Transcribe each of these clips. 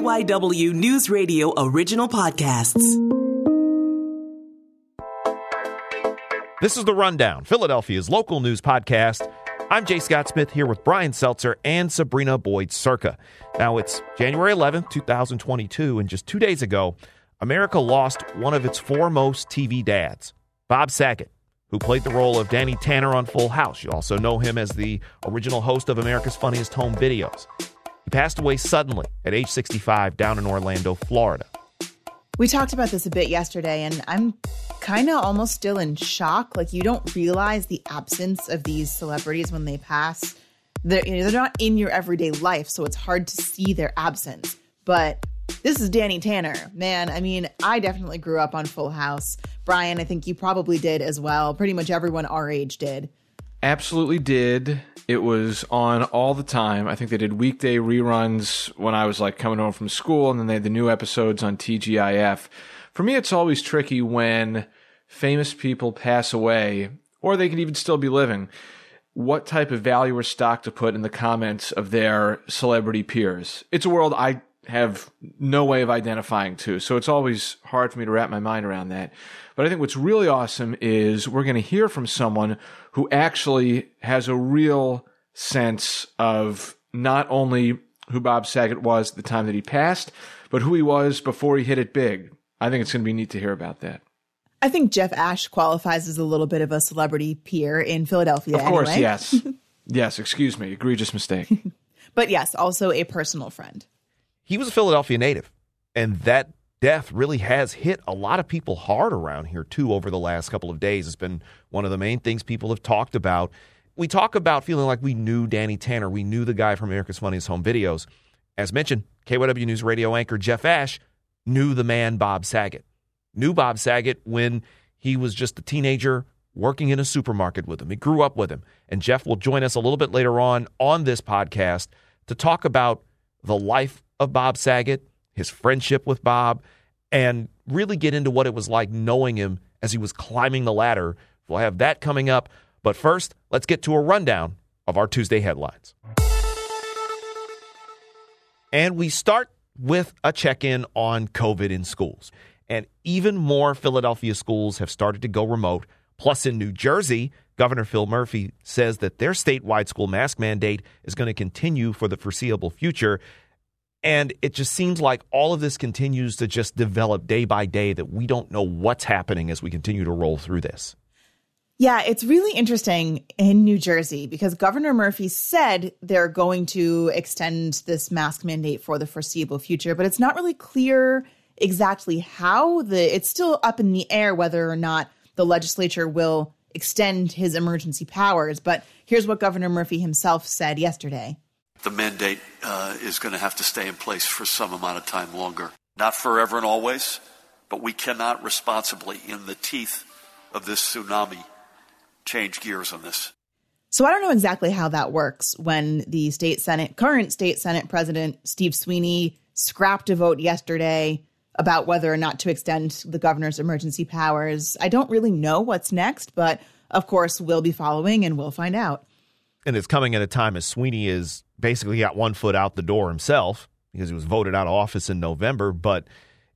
KYW News Radio original podcasts. This is The Rundown, Philadelphia's local news podcast. I'm Jay Scott Smith here with Brian Seltzer and Sabrina Boyd-Surka. Now, it's January 11th, 2022, and just two days ago, America lost one of its foremost TV dads, Bob Saget, who played the role of Danny Tanner on Full House. You also know him as the original host of America's Funniest Home Videos. He passed away suddenly at age 65 down in Orlando, Florida. We talked about this a bit yesterday, and I'm kind of almost still in shock. Like, you don't realize the absence of these celebrities when they pass. They're, you know, they're not in your everyday life, so it's hard to see their absence. But this is Danny Tanner. Man, I mean, I definitely grew up on Full House. Brian, I think you probably did as well. Pretty much everyone our age did. Absolutely did. It was on all the time. I think they did weekday reruns when I was like coming home from school, and then they had the new episodes on TGIF. For me, it's always tricky when famous people pass away, or they can even still be living. What type of value or stock to put in the comments of their celebrity peers? It's a world I have no way of identifying to, so it's always hard for me to wrap my mind around that. But I think what's really awesome is we're going to hear from someone who actually has a real sense of not only who Bob Saget was at the time that he passed, but who he was before he hit it big. I think it's going to be neat to hear about that. I think Jeff Asch qualifies as a little bit of a celebrity peer in Philadelphia. Of course, anyway. yes. yes, excuse me. Egregious mistake. but yes, also a personal friend. He was a Philadelphia native, and that death really has hit a lot of people hard around here, too, over the last couple of days. It's been one of the main things people have talked about. We talk about feeling like we knew Danny Tanner, we knew the guy from America's Funniest Home Videos. As mentioned, KYW News radio anchor Jeff Asch knew the man Bob Saget, knew Bob Saget when he was just a teenager working in a supermarket with him. He grew up with him. And Jeff will join us a little bit later on on this podcast to talk about the life of Bob Saget, his friendship with Bob, and really get into what it was like knowing him as he was climbing the ladder. We'll have that coming up. But first, let's get to a rundown of our Tuesday headlines. And we start with a check in on COVID in schools. And even more Philadelphia schools have started to go remote. Plus, in New Jersey, Governor Phil Murphy says that their statewide school mask mandate is going to continue for the foreseeable future. And it just seems like all of this continues to just develop day by day that we don't know what's happening as we continue to roll through this. Yeah, it's really interesting in New Jersey because Governor Murphy said they're going to extend this mask mandate for the foreseeable future, but it's not really clear exactly how the it's still up in the air whether or not the legislature will extend his emergency powers, but here's what Governor Murphy himself said yesterday. The mandate uh, is going to have to stay in place for some amount of time longer. Not forever and always, but we cannot responsibly, in the teeth of this tsunami, change gears on this. So I don't know exactly how that works when the state senate, current state senate president Steve Sweeney scrapped a vote yesterday about whether or not to extend the governor's emergency powers. I don't really know what's next, but of course we'll be following and we'll find out. And it's coming at a time as Sweeney is basically got one foot out the door himself because he was voted out of office in November, but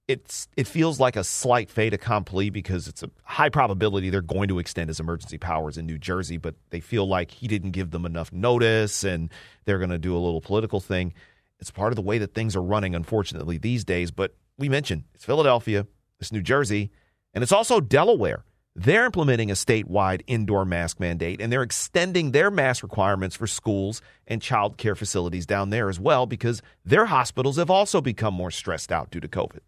it's it feels like a slight fait accompli because it's a high probability they're going to extend his emergency powers in New Jersey, but they feel like he didn't give them enough notice and they're going to do a little political thing. It's part of the way that things are running, unfortunately, these days. But we mentioned it's Philadelphia, it's New Jersey, and it's also Delaware. They're implementing a statewide indoor mask mandate and they're extending their mask requirements for schools and child care facilities down there as well because their hospitals have also become more stressed out due to COVID.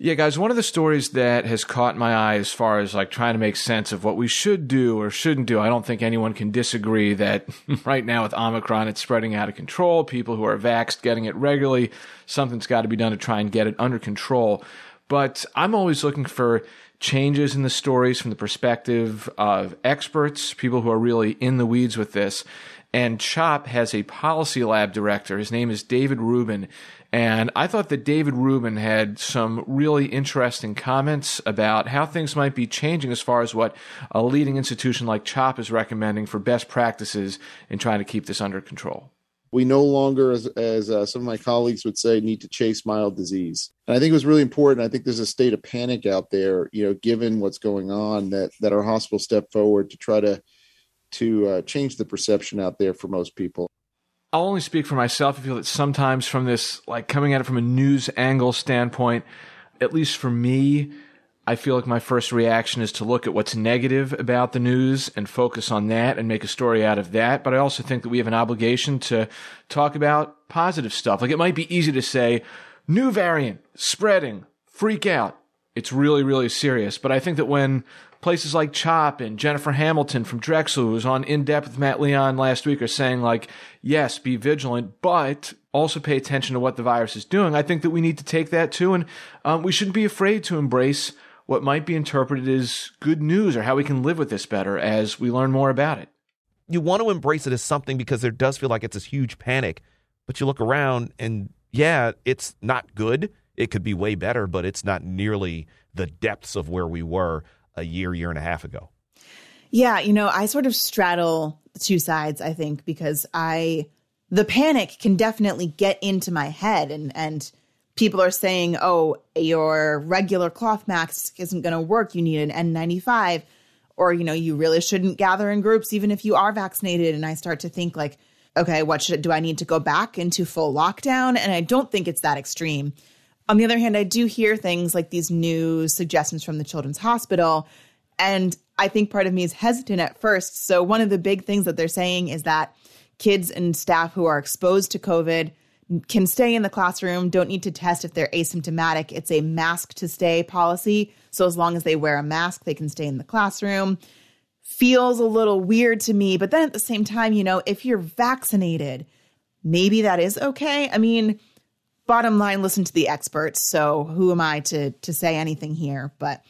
Yeah, guys, one of the stories that has caught my eye as far as like trying to make sense of what we should do or shouldn't do, I don't think anyone can disagree that right now with Omicron, it's spreading out of control. People who are vaxxed getting it regularly, something's got to be done to try and get it under control. But I'm always looking for changes in the stories from the perspective of experts, people who are really in the weeds with this. And CHOP has a policy lab director. His name is David Rubin. And I thought that David Rubin had some really interesting comments about how things might be changing as far as what a leading institution like CHOP is recommending for best practices in trying to keep this under control. We no longer, as, as uh, some of my colleagues would say, need to chase mild disease. And I think it was really important. I think there's a state of panic out there, you know, given what's going on, that that our hospital step forward to try to to uh, change the perception out there for most people. I'll only speak for myself. I feel that sometimes from this, like coming at it from a news angle standpoint, at least for me, I feel like my first reaction is to look at what's negative about the news and focus on that and make a story out of that. But I also think that we have an obligation to talk about positive stuff. Like it might be easy to say, new variant, spreading, freak out. It's really, really serious. But I think that when places like CHOP and Jennifer Hamilton from Drexel, who was on In Depth with Matt Leon last week, are saying, like, yes, be vigilant, but also pay attention to what the virus is doing. I think that we need to take that too. And um, we shouldn't be afraid to embrace what might be interpreted as good news or how we can live with this better as we learn more about it. You want to embrace it as something because there does feel like it's this huge panic, but you look around and yeah, it's not good. It could be way better, but it's not nearly the depths of where we were a year, year and a half ago. Yeah, you know, I sort of straddle two sides, I think, because I the panic can definitely get into my head and and people are saying, "Oh, your regular cloth mask isn't going to work. You need an N95." Or, you know, you really shouldn't gather in groups even if you are vaccinated and I start to think like, "Okay, what should do I need to go back into full lockdown?" And I don't think it's that extreme. On the other hand, I do hear things like these new suggestions from the Children's Hospital. And I think part of me is hesitant at first. So, one of the big things that they're saying is that kids and staff who are exposed to COVID can stay in the classroom, don't need to test if they're asymptomatic. It's a mask to stay policy. So, as long as they wear a mask, they can stay in the classroom. Feels a little weird to me. But then at the same time, you know, if you're vaccinated, maybe that is okay. I mean, bottom line, listen to the experts. So who am I to to say anything here? But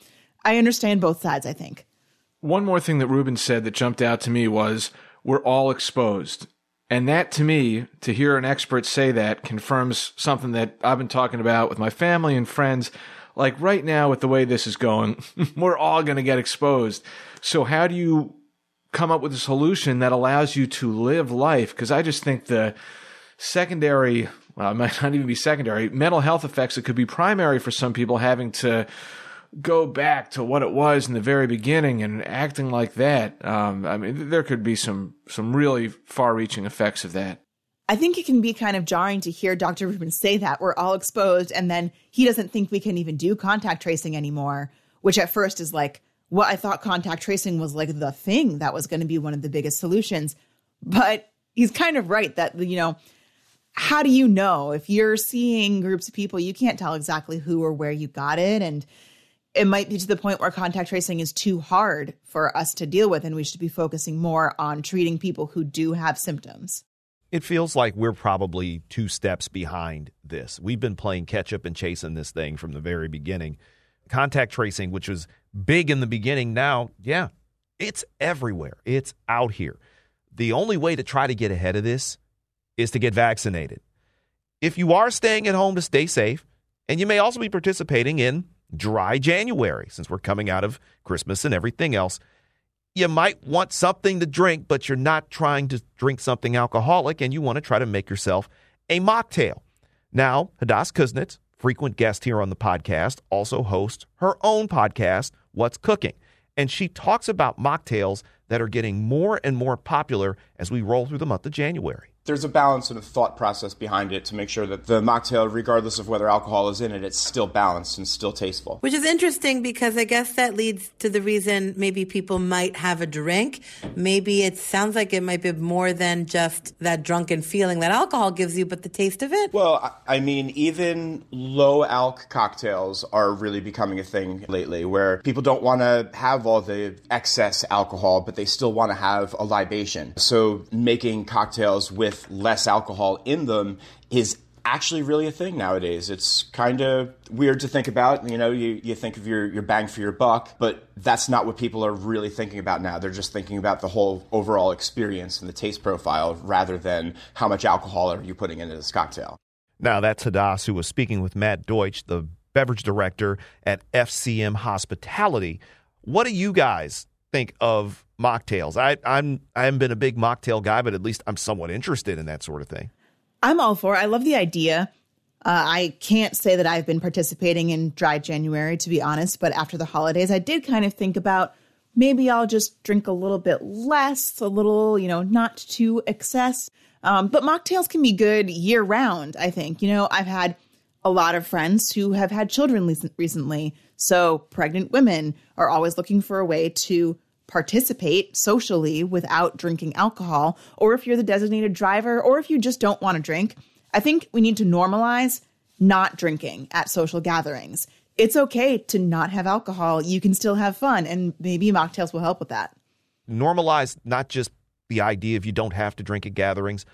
I understand both sides, I think. One more thing that Rubin said that jumped out to me was we're all exposed. And that to me, to hear an expert say that confirms something that I've been talking about with my family and friends. Like right now, with the way this is going, we're all going to get exposed. So, how do you come up with a solution that allows you to live life? Because I just think the secondary well, it might not even be secondary, mental health effects that could be primary for some people having to go back to what it was in the very beginning and acting like that. Um, I mean, there could be some some really far-reaching effects of that. I think it can be kind of jarring to hear Dr. Rubin say that we're all exposed, and then he doesn't think we can even do contact tracing anymore. Which at first is like, what I thought contact tracing was like the thing that was going to be one of the biggest solutions, but he's kind of right that you know how do you know? If you're seeing groups of people you can't tell exactly who or where you got it. And it might be to the point where contact tracing is too hard for us to deal with and we should be focusing more on treating people who do have symptoms. It feels like we're probably two steps behind this. We've been playing catch up and chasing this thing from the very beginning. Contact tracing which was big in the beginning now yeah it's everywhere. It's out here. The only way to try to get ahead of this is to get vaccinated. If you are staying at home to stay safe, and you may also be participating in dry January since we're coming out of Christmas and everything else, you might want something to drink, but you're not trying to drink something alcoholic and you want to try to make yourself a mocktail. Now, Hadas Kuznits, frequent guest here on the podcast, also hosts her own podcast, What's Cooking. And she talks about mocktails that are getting more and more popular as we roll through the month of January there's a balance and a thought process behind it to make sure that the mocktail, regardless of whether alcohol is in it, it's still balanced and still tasteful. Which is interesting because I guess that leads to the reason maybe people might have a drink. Maybe it sounds like it might be more than just that drunken feeling that alcohol gives you, but the taste of it. Well, I mean, even low alc cocktails are really becoming a thing lately where people don't want to have all the excess alcohol, but they still want to have a libation. So making cocktails with with less alcohol in them is actually really a thing nowadays. It's kind of weird to think about. You know, you, you think of your, your bang for your buck, but that's not what people are really thinking about now. They're just thinking about the whole overall experience and the taste profile rather than how much alcohol are you putting into this cocktail. Now, that's Hadas, who was speaking with Matt Deutsch, the beverage director at FCM Hospitality. What do you guys think of mocktails? I, I'm I haven't been a big mocktail guy, but at least I'm somewhat interested in that sort of thing. I'm all for. It. I love the idea. Uh, I can't say that I've been participating in dry January, to be honest, but after the holidays, I did kind of think about maybe I'll just drink a little bit less, a little, you know, not to excess. Um, but mocktails can be good year round, I think. You know, I've had a lot of friends who have had children recently. So pregnant women are always looking for a way to participate socially without drinking alcohol. Or if you're the designated driver, or if you just don't want to drink, I think we need to normalize not drinking at social gatherings. It's okay to not have alcohol. You can still have fun, and maybe mocktails will help with that. Normalize not just the idea of you don't have to drink at gatherings.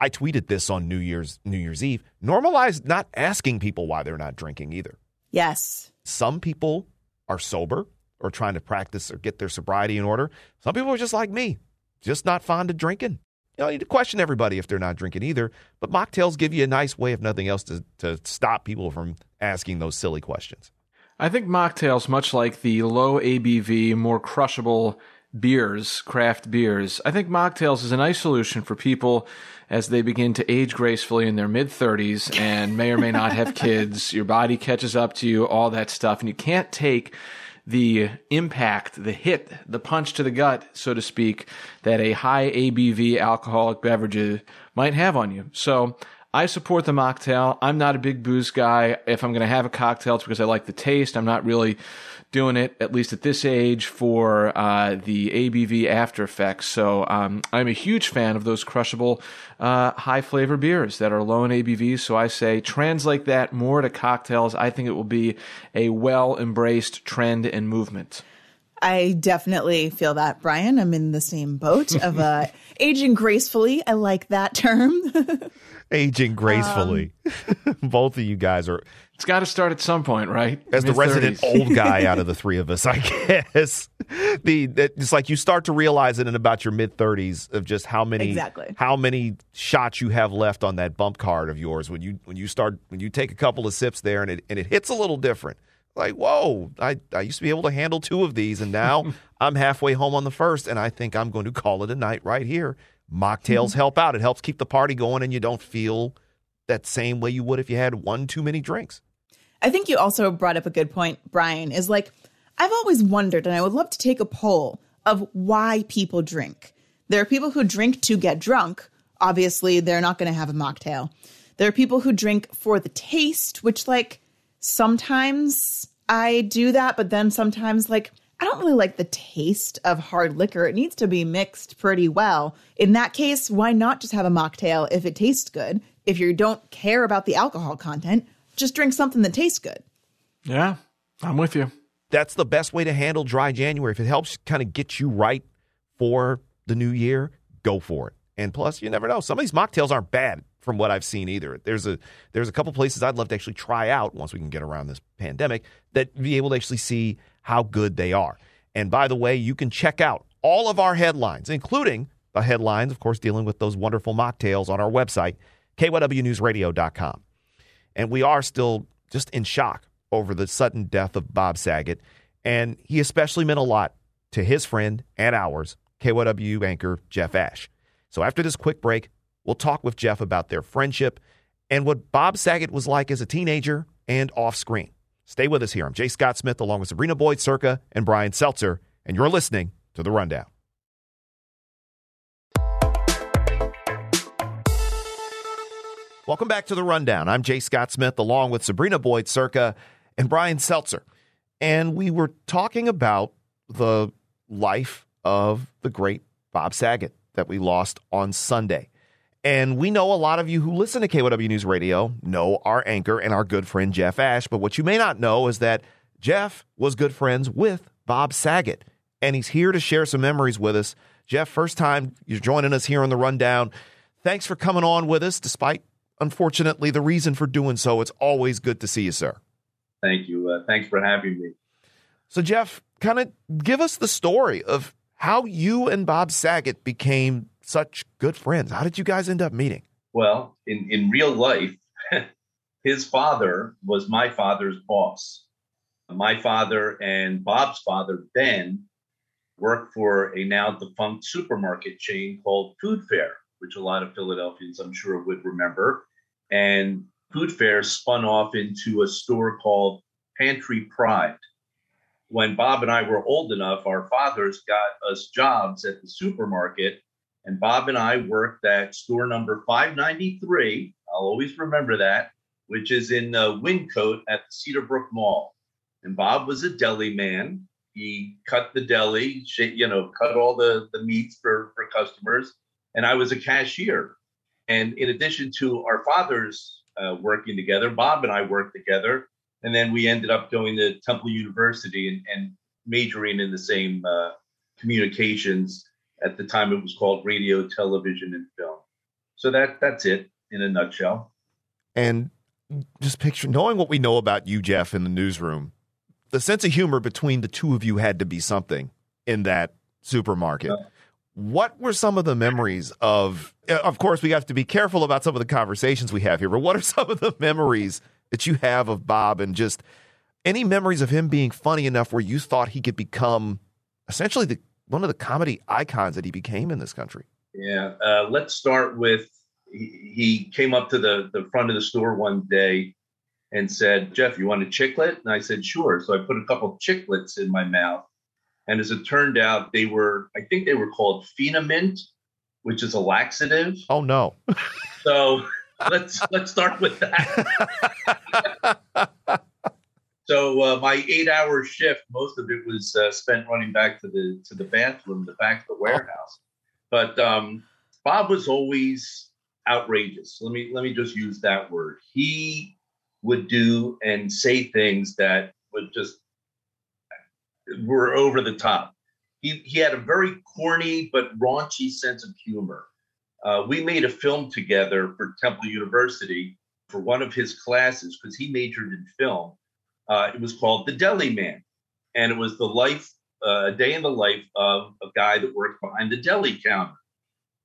I tweeted this on New Year's New Year's Eve. Normalize not asking people why they're not drinking either. Yes. Some people are sober or trying to practice or get their sobriety in order. Some people are just like me, just not fond of drinking you you need to question everybody if they're not drinking either. But mocktails give you a nice way, if nothing else, to, to stop people from asking those silly questions. I think mocktails, much like the low ABV, more crushable beers, craft beers, I think mocktails is a nice solution for people as they begin to age gracefully in their mid 30s and may or may not have kids. Your body catches up to you, all that stuff, and you can't take the impact, the hit, the punch to the gut, so to speak, that a high ABV alcoholic beverage might have on you. So I support the mocktail. I'm not a big booze guy. If I'm going to have a cocktail, it's because I like the taste. I'm not really doing it, at least at this age, for uh, the ABV after effects. So um, I'm a huge fan of those crushable uh, high flavor beers that are low in ABV. So I say translate that more to cocktails. I think it will be a well embraced trend and movement. I definitely feel that, Brian. I'm in the same boat of uh, aging gracefully. I like that term. aging gracefully. Um, Both of you guys are it's got to start at some point, right? As Mid-30s. the resident old guy out of the three of us, I guess. The it's like you start to realize it in about your mid thirties of just how many exactly. how many shots you have left on that bump card of yours when you when you start when you take a couple of sips there and it and it hits a little different. Like, whoa, I, I used to be able to handle two of these, and now I'm halfway home on the first, and I think I'm going to call it a night right here. Mocktails mm-hmm. help out. It helps keep the party going, and you don't feel that same way you would if you had one too many drinks. I think you also brought up a good point, Brian, is like, I've always wondered, and I would love to take a poll of why people drink. There are people who drink to get drunk. Obviously, they're not going to have a mocktail. There are people who drink for the taste, which, like, sometimes I do that, but then sometimes, like, I don't really like the taste of hard liquor. It needs to be mixed pretty well. In that case, why not just have a mocktail if it tastes good? If you don't care about the alcohol content, just drink something that tastes good. Yeah, I'm with you. That's the best way to handle dry January. If it helps kind of get you right for the new year, go for it. And plus, you never know. Some of these mocktails aren't bad from what I've seen either. There's a there's a couple places I'd love to actually try out once we can get around this pandemic that be able to actually see how good they are. And by the way, you can check out all of our headlines, including the headlines, of course, dealing with those wonderful mocktails on our website, kywnewsradio.com. And we are still just in shock over the sudden death of Bob Saget. And he especially meant a lot to his friend and ours, KYW anchor Jeff Asch. So after this quick break, we'll talk with Jeff about their friendship and what Bob Saget was like as a teenager and off screen. Stay with us here. I'm Jay Scott Smith along with Sabrina Boyd-Surka and Brian Seltzer, and you're listening to The Rundown. Welcome back to The Rundown. I'm Jay Scott Smith along with Sabrina Boyd-Surka and Brian Seltzer. And we were talking about the life of the great Bob Saget that we lost on Sunday. And we know a lot of you who listen to KYW News Radio know our anchor and our good friend Jeff Ash. But what you may not know is that Jeff was good friends with Bob Saget. And he's here to share some memories with us. Jeff, first time you're joining us here on the rundown. Thanks for coming on with us despite unfortunately, the reason for doing so. It's always good to see you, sir. Thank you. Uh, thanks for having me. So, Jeff, kind of give us the story of how you and Bob Saget became such good friends. How did you guys end up meeting? Well, in, in real life, his father was my father's boss. My father and Bob's father, Ben, worked for a now defunct supermarket chain called Food Fair, which a lot of Philadelphians, I'm sure, would remember. And Food Fair spun off into a store called Pantry Pride. When Bob and I were old enough, our fathers got us jobs at the supermarket, and Bob and I worked at store number 593. I'll always remember that, which is in uh, Wyncote at the Cedarbrook Mall. And Bob was a deli man. He cut the deli, you know, cut all the, the meats for, for customers. And I was a cashier. And in addition to our fathers uh, working together, Bob and I worked together. And then we ended up going to Temple University and, and majoring in the same uh, communications. At the time, it was called radio, television, and film. So that that's it in a nutshell. And just picture knowing what we know about you, Jeff, in the newsroom. The sense of humor between the two of you had to be something in that supermarket. Yeah. What were some of the memories of? Uh, of course, we have to be careful about some of the conversations we have here, but what are some of the memories that you have of Bob and just any memories of him being funny enough where you thought he could become essentially the, one of the comedy icons that he became in this country? Yeah. Uh, let's start with he, he came up to the, the front of the store one day and said, Jeff, you want a chiclet? And I said, sure. So I put a couple of chiclets in my mouth and as it turned out, they were, I think they were called Feen-a-mint, which is a laxative. Oh no. so let's let's start with that. so uh, my eight hour shift, most of it was uh, spent running back to the to the bathroom, the back of the warehouse. But um, Bob was always outrageous. Let me let me just use that word. He would do and say things that would just were over the top. He, he had a very corny but raunchy sense of humor. Uh, we made a film together for Temple University for one of his classes because he majored in film. Uh, it was called The Deli Man, and it was the life, uh, a day in the life of a guy that worked behind the deli counter.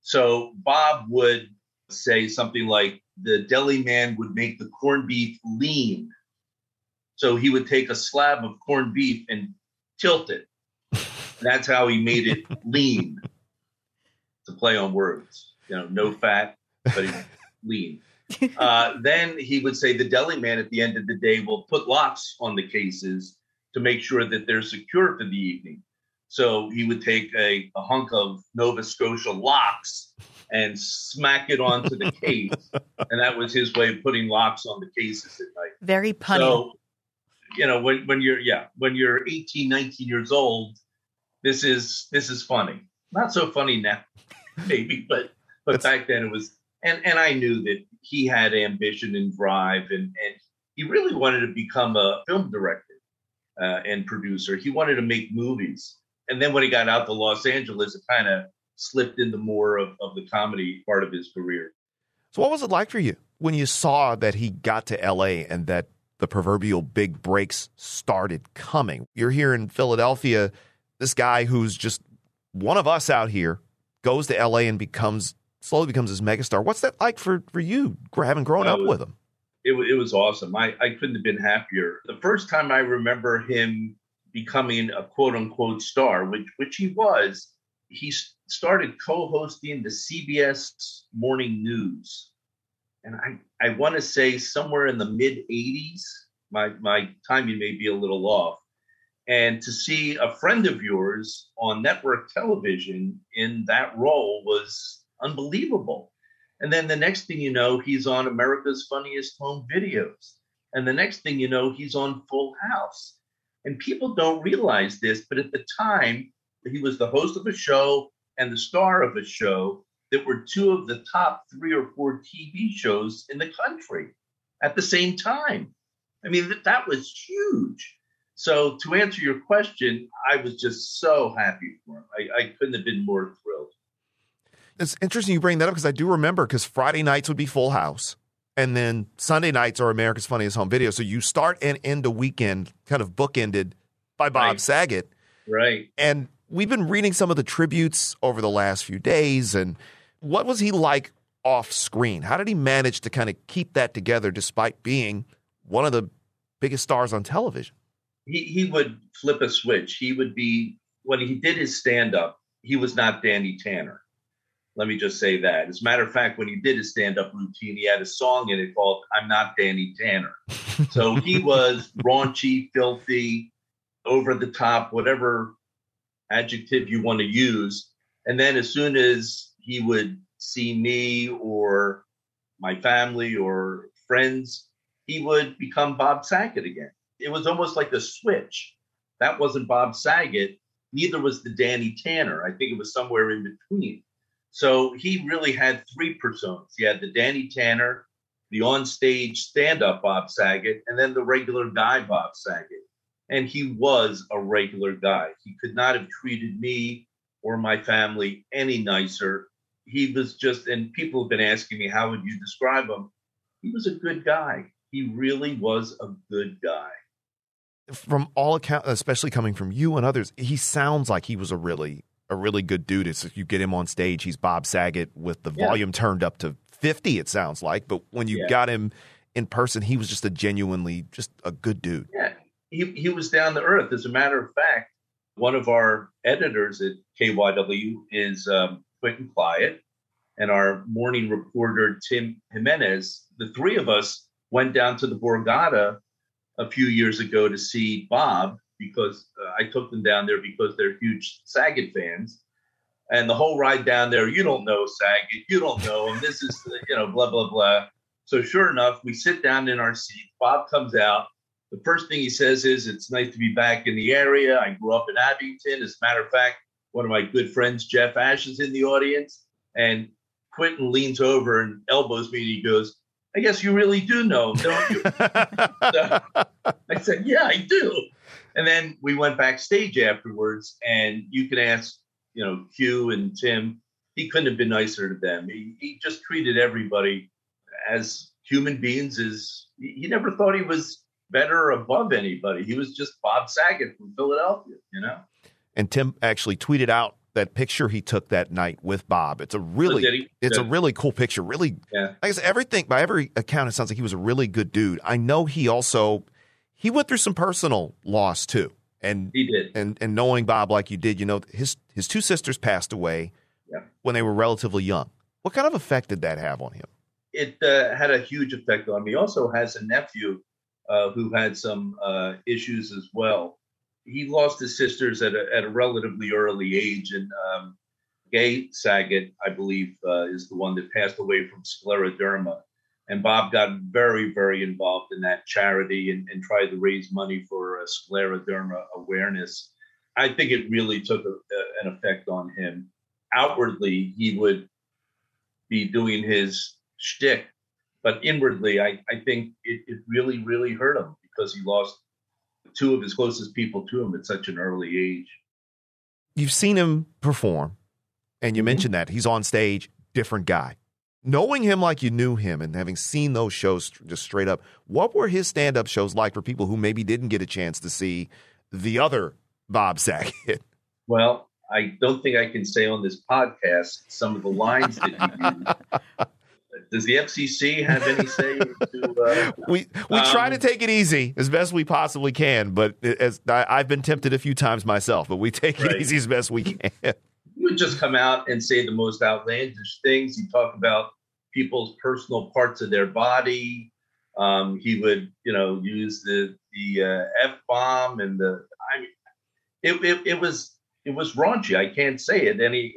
So Bob would say something like, "The deli man would make the corned beef lean." So he would take a slab of corned beef and tilt it. That's how he made it lean. To play on words, you know, no fat, but lean. Uh, then he would say the deli man at the end of the day will put locks on the cases to make sure that they're secure for the evening. So he would take a, a hunk of Nova Scotia locks and smack it onto the case, and that was his way of putting locks on the cases at night. Very punny. So you know when when you're yeah when you're 18 19 years old this is this is funny not so funny now maybe but but back then it was and and i knew that he had ambition and drive and and he really wanted to become a film director uh, and producer. He wanted to make movies. And then when he got out to los angeles it kind of slipped into more of, of the comedy part of his career. So what was it like for you when you saw that he got to la and that the proverbial big breaks started coming. You're here in Philadelphia, this guy who's just one of us out here goes to LA and becomes slowly becomes his megastar. What's that like for for you having grown up with him? It, it was awesome. I, I couldn't have been happier. The first time I remember him becoming a quote unquote star, which which he was, he started co-hosting the CBS Morning News and I, I want to say somewhere in the mid 80s. My, my timing may be a little off. And to see a friend of yours on network television in that role was unbelievable. And then the next thing you know, he's on America's Funniest Home Videos. And the next thing you know, he's on Full House. And people don't realize this, but at the time, he was the host of a show and the star of a show that were two of the top three or four TV shows in the country at the same time. I mean, that, that was huge. So, to answer your question, I was just so happy for him. I, I couldn't have been more thrilled. It's interesting you bring that up because I do remember because Friday nights would be Full House. And then Sunday nights are America's Funniest Home Video. So you start and end a weekend kind of bookended by Bob right. Saget. Right. And we've been reading some of the tributes over the last few days. And what was he like off screen? How did he manage to kind of keep that together despite being one of the biggest stars on television? He, he would flip a switch. He would be when he did his stand up, he was not Danny Tanner. Let me just say that. As a matter of fact, when he did his stand up routine, he had a song in it called I'm Not Danny Tanner. so he was raunchy, filthy, over the top, whatever adjective you want to use. And then as soon as he would see me or my family or friends, he would become Bob Saget again. It was almost like a switch. That wasn't Bob Saget. Neither was the Danny Tanner. I think it was somewhere in between. So he really had three personas. He had the Danny Tanner, the onstage stand-up Bob Saget, and then the regular guy Bob Saget. And he was a regular guy. He could not have treated me or my family any nicer. He was just, and people have been asking me, how would you describe him? He was a good guy. He really was a good guy. From all accounts, especially coming from you and others, he sounds like he was a really a really good dude. It's you get him on stage, he's Bob Saget with the yeah. volume turned up to 50 it sounds like, but when you yeah. got him in person, he was just a genuinely just a good dude. Yeah. He he was down to earth. As a matter of fact, one of our editors at KYW is um, Quentin Clyott, and our morning reporter Tim Jimenez. The three of us went down to the Borgata a few years ago to see Bob because uh, I took them down there because they're huge Saget fans. And the whole ride down there, you don't know Saget, you don't know him. This is, you know, blah, blah, blah. So sure enough, we sit down in our seat. Bob comes out. The first thing he says is, It's nice to be back in the area. I grew up in Abington. As a matter of fact, one of my good friends, Jeff Asch, is in the audience. And Quentin leans over and elbows me and he goes, I guess you really do know, don't you? so I said, Yeah, I do. And then we went backstage afterwards, and you can ask, you know, Q and Tim. He couldn't have been nicer to them. He, he just treated everybody as human beings. Is he never thought he was better or above anybody. He was just Bob Saget from Philadelphia, you know. And Tim actually tweeted out that picture he took that night with Bob. It's a really, oh, it's a really cool picture. Really, yeah. I guess everything by every account, it sounds like he was a really good dude. I know he also he went through some personal loss too. And he did. And and knowing Bob like you did, you know, his his two sisters passed away yeah. when they were relatively young. What kind of effect did that have on him? It uh, had a huge effect on me. He also has a nephew uh, who had some uh, issues as well. He lost his sisters at a, at a relatively early age, and um, Gay Saget, I believe, uh, is the one that passed away from scleroderma and Bob got very, very involved in that charity and, and tried to raise money for uh, scleroderma awareness. I think it really took a, a, an effect on him. Outwardly, he would be doing his shtick, but inwardly, I, I think it, it really, really hurt him because he lost two of his closest people to him at such an early age. You've seen him perform, and you mm-hmm. mentioned that he's on stage, different guy knowing him like you knew him and having seen those shows just straight up, what were his stand up shows like for people who maybe didn't get a chance to see the other Bob Saget? Well, I don't think I can say on this podcast some of the lines that he used. Does the FCC have any say? To, uh, we we um, try to take it easy as best we possibly can, but as I, have been tempted a few times myself, but we take right. it easy as best we can he would just come out and say the most outlandish things. He'd talk about people's personal parts of their body. Um, he would, you know, use the the uh, f bomb and the. I mean, it, it it was it was raunchy. I can't say it any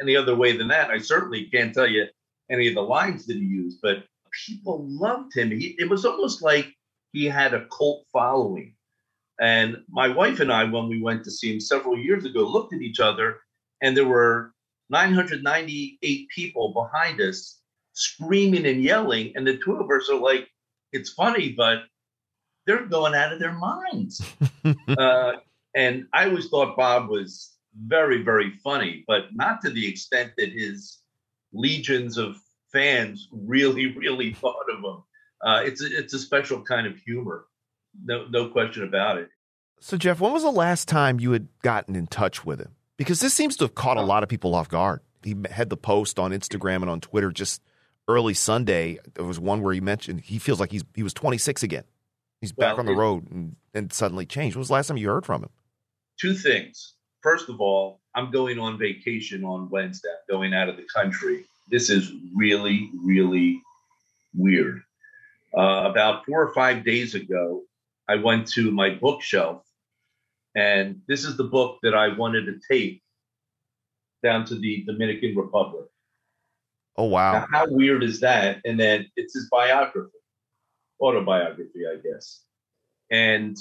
any other way than that. I certainly can't tell you any of the lines that he used, but people loved him. He, it was almost like he had a cult following. And my wife and I, when we went to see him several years ago, looked at each other and there were 998 people behind us screaming and yelling, and the two of us are like, "It's funny, but they're going out of their minds." uh, and I always thought Bob was very, very funny, but not to the extent that his legions of fans really, really thought of him. Uh, it's a, it's a special kind of humor, no, no question about it. So, Jeff, when was the last time you had gotten in touch with him? because this seems to have caught a lot of people off guard. He had the post on Instagram and on Twitter just early Sunday. There was one where he mentioned he feels like he's he was 26 again. He's back well, on the road and, and suddenly changed. When was the last time you heard from him? Two things. first of all, I'm going on vacation on Wednesday. I'm going out of the country. This is really, really weird. Uh, about four or five days ago, I went to my bookshelf, and this is the book that I wanted to take down to the Dominican Republic. Oh wow! Now, how weird is that? And then it's his biography, autobiography, I guess. And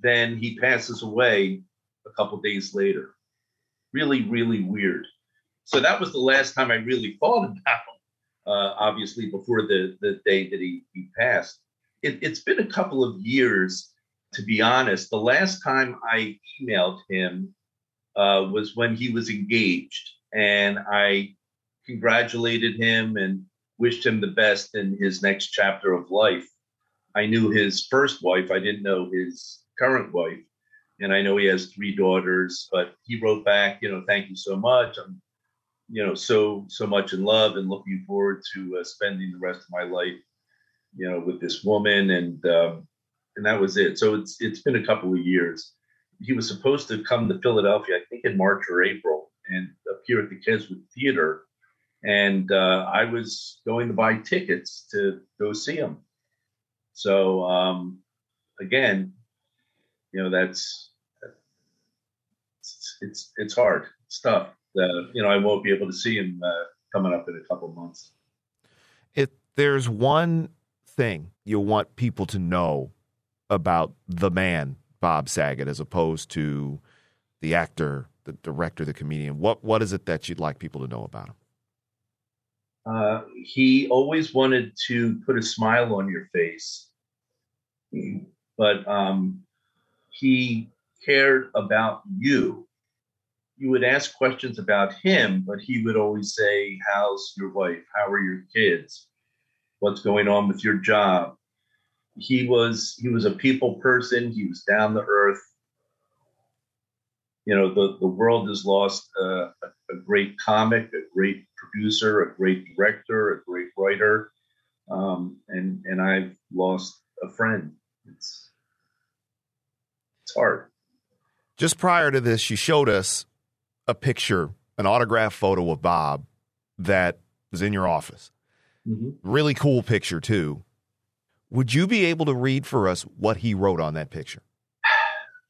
then he passes away a couple days later. Really, really weird. So that was the last time I really thought about him. Uh, obviously, before the the day that he he passed. It, it's been a couple of years, to be honest. The last time I emailed him uh, was when he was engaged, and I congratulated him and wished him the best in his next chapter of life. I knew his first wife. I didn't know his current wife. And I know he has three daughters, but he wrote back, you know, thank you so much. I'm, you know, so, so much in love and looking forward to uh, spending the rest of my life, you know, with this woman. And, um, and that was it. So it's, it's been a couple of years. He was supposed to come to Philadelphia, I think in March or April and appear at the Keswick Theater and uh, I was going to buy tickets to go see him. So um, again, you know that's it's it's, it's hard. stuff. Uh, you know, I won't be able to see him uh, coming up in a couple months. If there's one thing you want people to know about the man Bob Saget, as opposed to the actor, the director, the comedian, what what is it that you'd like people to know about him? Uh, he always wanted to put a smile on your face, but um, he cared about you. You would ask questions about him, but he would always say, How's your wife? How are your kids? What's going on with your job? He was he was a people person. He was down to earth. You know, the, the world has lost uh, a, great comic, a great producer, a great director, a great writer, um, and and I've lost a friend. It's it's hard. Just prior to this, you showed us a picture, an autograph photo of Bob that was in your office. Mm-hmm. Really cool picture too. Would you be able to read for us what he wrote on that picture?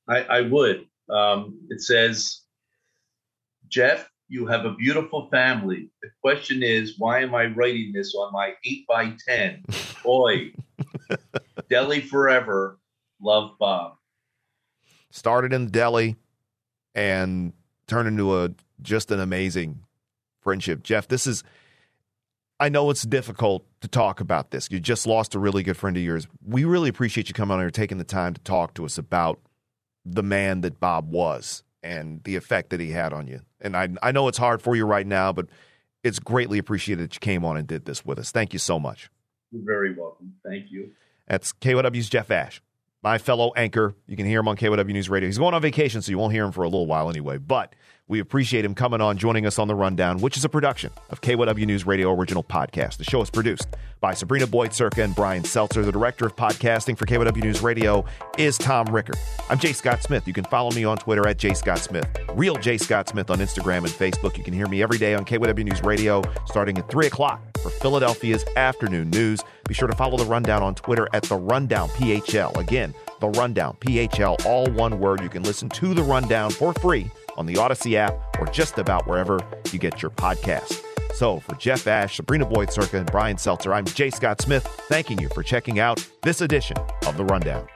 I, I would. Um, it says, Jeff, you have a beautiful family. The question is, why am I writing this on my 8 by 10 Boy, Deli forever. Love Bob. Started in deli and turned into a just an amazing friendship. Jeff, this is I know it's difficult to talk about this. You just lost a really good friend of yours. We really appreciate you coming on here taking the time to talk to us about the man that Bob was and the effect that he had on you. And I, I know it's hard for you right now, but it's greatly appreciated that you came on and did this with us. Thank you so much. You're very welcome. Thank you. That's KYW's Jeff Asch, my fellow anchor. You can hear him on KYW News Radio. He's going on vacation, so you won't hear him for a little while anyway. But we appreciate him coming on, joining us on The Rundown, which is a production of KYW News Radio Original Podcast. The show is produced by Sabrina Boyd-Surka and Brian Seltzer. The director of podcasting for KYW News Radio is Tom Ricker. I'm Jay Scott Smith. You can follow me on Twitter at Jay Scott Smith. Real Jay Scott Smith on Instagram and Facebook. You can hear me every day on KYW News Radio starting at 3 o'clock for Philadelphia's afternoon news. Be sure to follow The Rundown on Twitter at The Rundown PHL. Again, The Rundown PHL, all one word. You can listen to The Rundown for free on the Audacy app or just about wherever you get your podcasts. So for Jeff Asch, Sabrina Boyd-Surka, and Brian Seltzer, I'm Jay Scott Smith, thanking you for checking out this edition of The Rundown.